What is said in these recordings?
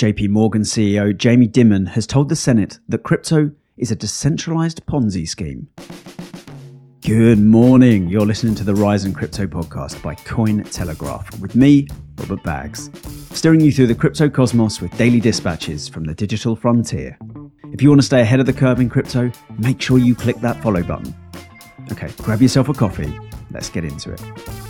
JP Morgan CEO Jamie Dimon has told the Senate that crypto is a decentralized Ponzi scheme. Good morning. You're listening to the Rise in Crypto podcast by Cointelegraph with me, Robert Baggs, steering you through the crypto cosmos with daily dispatches from the digital frontier. If you want to stay ahead of the curve in crypto, make sure you click that follow button. Okay, grab yourself a coffee. Let's get into it.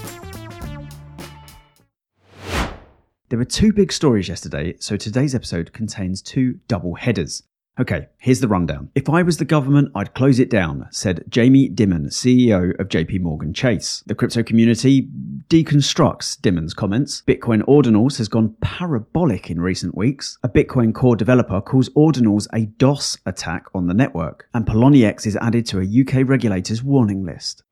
There were two big stories yesterday, so today's episode contains two double headers. Okay, here's the rundown. If I was the government, I'd close it down, said Jamie Dimon, CEO of JP Morgan Chase. The crypto community deconstructs Dimon's comments. Bitcoin Ordinals has gone parabolic in recent weeks. A Bitcoin core developer calls Ordinals a DOS attack on the network. And Poloniex is added to a UK regulator's warning list.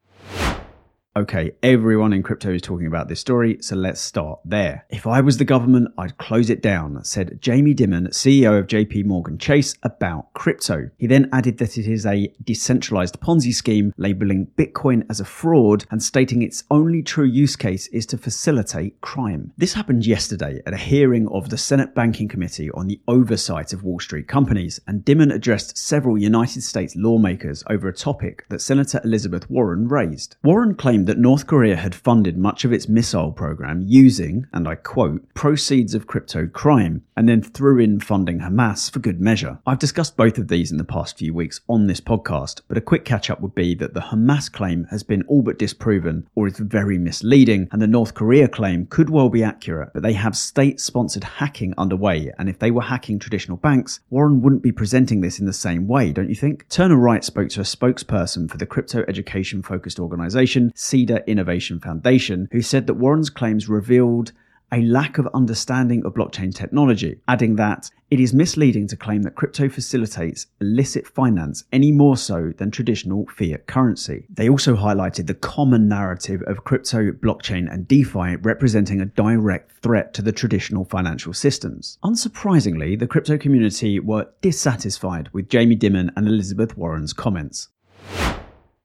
Okay, everyone in crypto is talking about this story, so let's start there. If I was the government, I'd close it down, said Jamie Dimon, CEO of JP Morgan Chase, about crypto. He then added that it is a decentralized Ponzi scheme, labeling Bitcoin as a fraud and stating its only true use case is to facilitate crime. This happened yesterday at a hearing of the Senate Banking Committee on the oversight of Wall Street companies, and Dimon addressed several United States lawmakers over a topic that Senator Elizabeth Warren raised. Warren claimed that North Korea had funded much of its missile program using, and I quote, proceeds of crypto crime, and then threw in funding Hamas for good measure. I've discussed both of these in the past few weeks on this podcast, but a quick catch up would be that the Hamas claim has been all but disproven or is very misleading, and the North Korea claim could well be accurate, but they have state sponsored hacking underway, and if they were hacking traditional banks, Warren wouldn't be presenting this in the same way, don't you think? Turner Wright spoke to a spokesperson for the crypto education focused organization, Cedar Innovation Foundation, who said that Warren's claims revealed a lack of understanding of blockchain technology, adding that it is misleading to claim that crypto facilitates illicit finance any more so than traditional fiat currency. They also highlighted the common narrative of crypto, blockchain, and DeFi representing a direct threat to the traditional financial systems. Unsurprisingly, the crypto community were dissatisfied with Jamie Dimon and Elizabeth Warren's comments.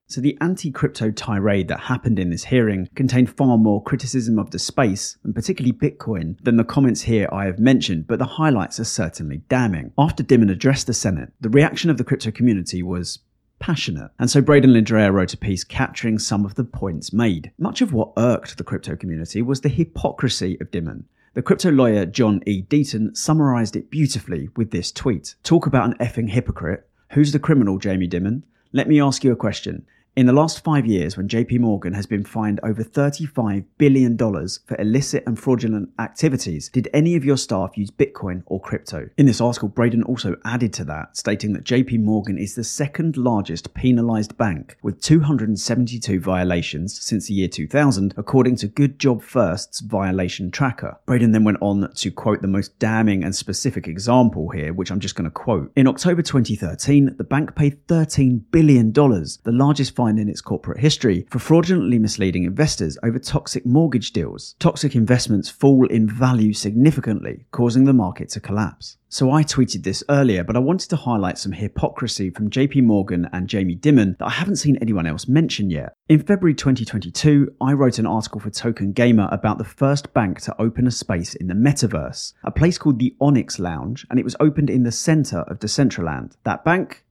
So, the anti crypto tirade that happened in this hearing contained far more criticism of the space, and particularly Bitcoin, than the comments here I have mentioned, but the highlights are certainly damning. After Dimon addressed the Senate, the reaction of the crypto community was passionate. And so Brayden Lindrea wrote a piece capturing some of the points made. Much of what irked the crypto community was the hypocrisy of Dimon. The crypto lawyer John E. Deaton summarized it beautifully with this tweet Talk about an effing hypocrite. Who's the criminal, Jamie Dimon? Let me ask you a question. In the last five years, when JP Morgan has been fined over $35 billion for illicit and fraudulent activities, did any of your staff use Bitcoin or crypto? In this article, Brayden also added to that, stating that JP Morgan is the second largest penalized bank with 272 violations since the year 2000, according to Good Jobs First's violation tracker. Brayden then went on to quote the most damning and specific example here, which I'm just going to quote. In October 2013, the bank paid $13 billion, the largest fine in its corporate history for fraudulently misleading investors over toxic mortgage deals. Toxic investments fall in value significantly, causing the market to collapse. So I tweeted this earlier, but I wanted to highlight some hypocrisy from JP Morgan and Jamie Dimon that I haven't seen anyone else mention yet. In February 2022, I wrote an article for Token Gamer about the first bank to open a space in the metaverse, a place called the Onyx Lounge, and it was opened in the center of Decentraland. That bank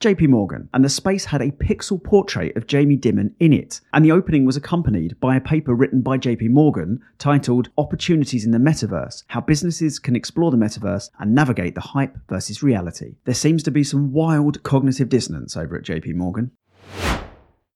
JP Morgan, and the space had a pixel portrait of Jamie Dimon in it. And the opening was accompanied by a paper written by JP Morgan titled Opportunities in the Metaverse How Businesses Can Explore the Metaverse and Navigate the Hype versus Reality. There seems to be some wild cognitive dissonance over at JP Morgan.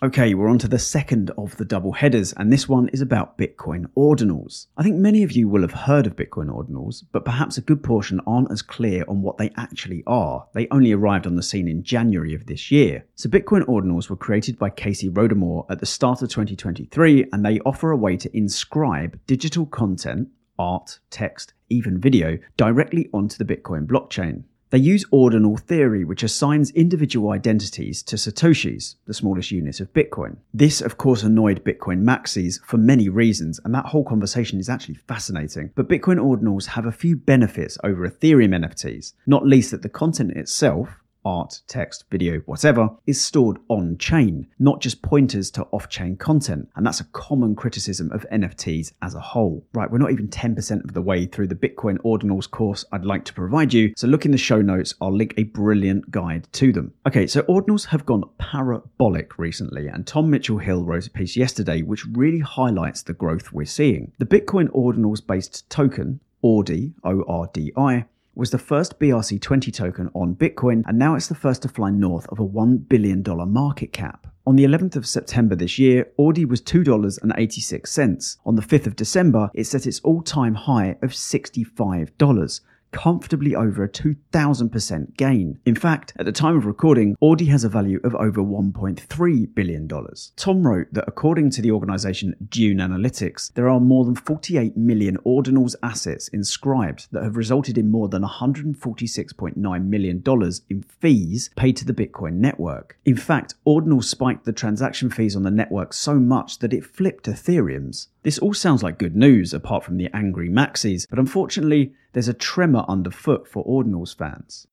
Okay, we're on to the second of the double headers, and this one is about Bitcoin ordinals. I think many of you will have heard of Bitcoin ordinals, but perhaps a good portion aren't as clear on what they actually are. They only arrived on the scene in January of this year. So, Bitcoin ordinals were created by Casey Rodarmor at the start of 2023, and they offer a way to inscribe digital content, art, text, even video, directly onto the Bitcoin blockchain. They use ordinal theory, which assigns individual identities to Satoshis, the smallest unit of Bitcoin. This, of course, annoyed Bitcoin maxis for many reasons, and that whole conversation is actually fascinating. But Bitcoin ordinals have a few benefits over Ethereum NFTs, not least that the content itself, art, text, video, whatever, is stored on chain, not just pointers to off chain content. And that's a common criticism of NFTs as a whole. Right, we're not even 10% of the way through the Bitcoin Ordinals course I'd like to provide you, so look in the show notes, I'll link a brilliant guide to them. Okay, so Ordinals have gone parabolic recently, and Tom Mitchelhill wrote a piece yesterday which really highlights the growth we're seeing. The Bitcoin Ordinals based token, ORDI, O R D I, was the first BRC20 token on Bitcoin, and now it's the first to fly north of a $1 billion market cap. On the 11th of September this year, ORDI was $2.86. On the 5th of December, it set its all time high of $65 comfortably over a 2000% gain. In fact, at the time of recording, ORDI has a value of over $1.3 billion. Tom wrote that according to the organization Dune Analytics, there are more than 48 million ordinals assets inscribed that have resulted in more than $146.9 million in fees paid to the Bitcoin network. In fact, ordinals spiked the transaction fees on the network so much that it flipped Ethereum's. This all sounds like good news, apart from the angry maxis, but unfortunately, there's a tremor underfoot for Ordinals fans.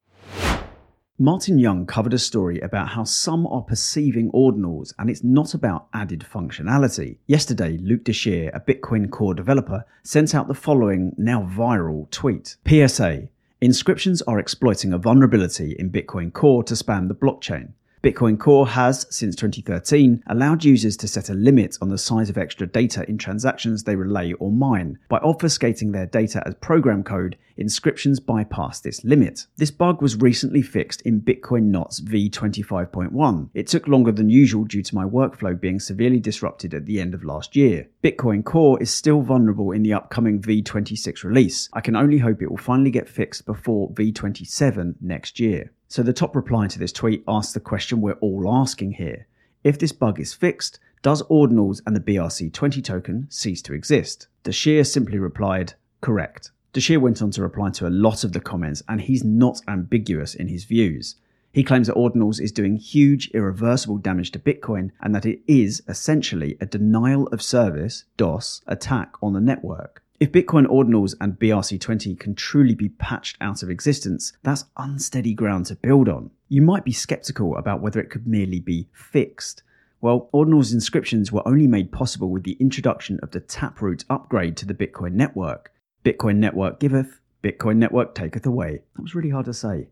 Martin Young covered a story about how some are perceiving ordinals and it's not about added functionality. Yesterday, Luke Dashjr, a Bitcoin Core developer, sent out the following now viral tweet PSA Inscriptions are exploiting a vulnerability in Bitcoin Core to spam the blockchain. Bitcoin Core has, since 2013, allowed users to set a limit on the size of extra data in transactions they relay or mine. By obfuscating their data as program code, inscriptions bypass this limit. This bug was recently fixed in Bitcoin Knots v25.1. It took longer than usual due to my workflow being severely disrupted at the end of last year. Bitcoin Core is still vulnerable in the upcoming v26 release. I can only hope it will finally get fixed before v27 next year. So the top reply to this tweet asks the question we're all asking here. If this bug is fixed, does ordinals and the BRC20 token cease to exist? Dashjr simply replied, correct. Dashjr went on to reply to a lot of the comments, and he's not ambiguous in his views. He claims that Ordinals is doing huge, irreversible damage to Bitcoin and that it is essentially a denial of service, DOS, attack on the network. If Bitcoin ordinals and BRC20 can truly be patched out of existence, that's unsteady ground to build on. You might be skeptical about whether it could merely be fixed. Well, ordinals inscriptions were only made possible with the introduction of the Taproot upgrade to the Bitcoin network. Bitcoin network giveth, Bitcoin network taketh away. That was really hard to say.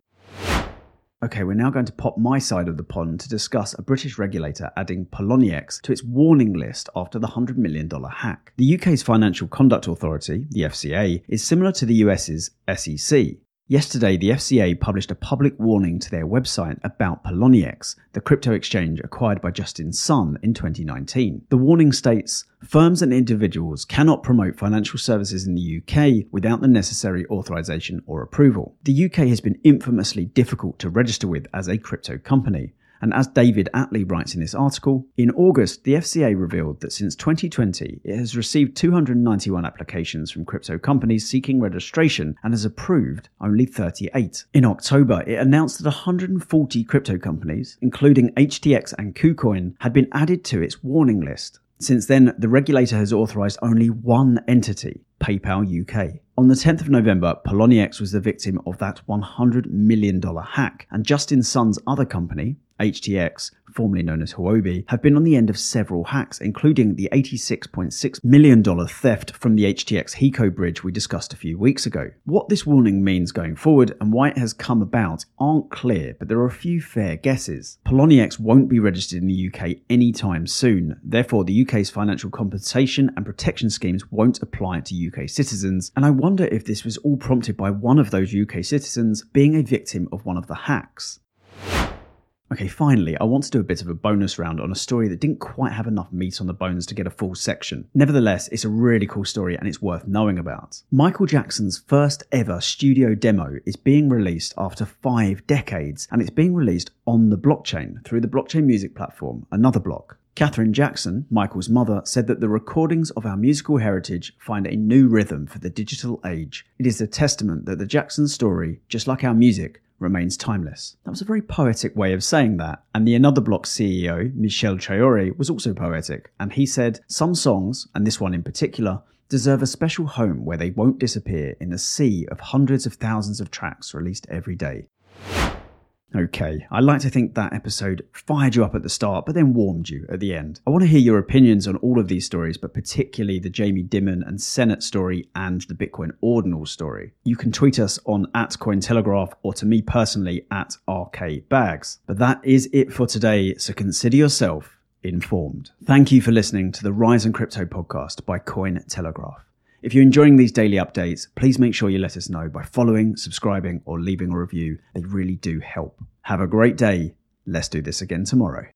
Okay, we're now going to pop my side of the pond to discuss a British regulator adding Poloniex to its warning list after the $100 million hack. The UK's Financial Conduct Authority, the FCA, is similar to the US's SEC. Yesterday, the FCA published a public warning to their website about Poloniex, the crypto exchange acquired by Justin Sun in 2019. The warning states firms and individuals cannot promote financial services in the UK without the necessary authorization or approval. The UK has been infamously difficult to register with as a crypto company. And as David Attlee writes in this article, in August, the FCA revealed that since 2020, it has received 291 applications from crypto companies seeking registration and has approved only 38. In October, it announced that 140 crypto companies, including HTX and KuCoin, had been added to its warning list. Since then, the regulator has authorized only one entity, PayPal UK. On the 10th of November, Poloniex was the victim of that $100 million hack, and Justin Sun's other company, HTX, formerly known as Huobi, have been on the end of several hacks, including the $86.6 million theft from the HTX Heco bridge we discussed a few weeks ago. What this warning means going forward and why it has come about aren't clear, but there are a few fair guesses. Poloniex won't be registered in the UK anytime soon, therefore, the UK's financial compensation and protection schemes won't apply to UK citizens, and I wonder if this was all prompted by one of those UK citizens being a victim of one of the hacks. Okay, finally, I want to do a bit of a bonus round on a story that didn't quite have enough meat on the bones to get a full section. Nevertheless, it's a really cool story and it's worth knowing about. Michael Jackson's first ever studio demo is being released after five decades, and it's being released on the blockchain through the blockchain music platform, Another Block. Catherine Jackson, Michael's mother, said that the recordings of our musical heritage find a new rhythm for the digital age. It is a testament that the Jackson story, just like our music, remains timeless. That was a very poetic way of saying that, and the Another Block CEO, Michel Traore, was also poetic, and he said, Some songs, and this one in particular, deserve a special home where they won't disappear in the sea of hundreds of thousands of tracks released every day. Okay, I like to think that episode fired you up at the start, but then warmed you at the end. I want to hear your opinions on all of these stories, but particularly the Jamie Dimon and Senate story and the Bitcoin Ordinal story. You can tweet us on at Cointelegraph or to me personally at RK Bags. But that is it for today, so consider yourself informed. Thank you for listening to the Rise and Crypto podcast by Cointelegraph. If you're enjoying these daily updates, please make sure you let us know by following, subscribing, or leaving a review. They really do help. Have a great day. Let's do this again tomorrow.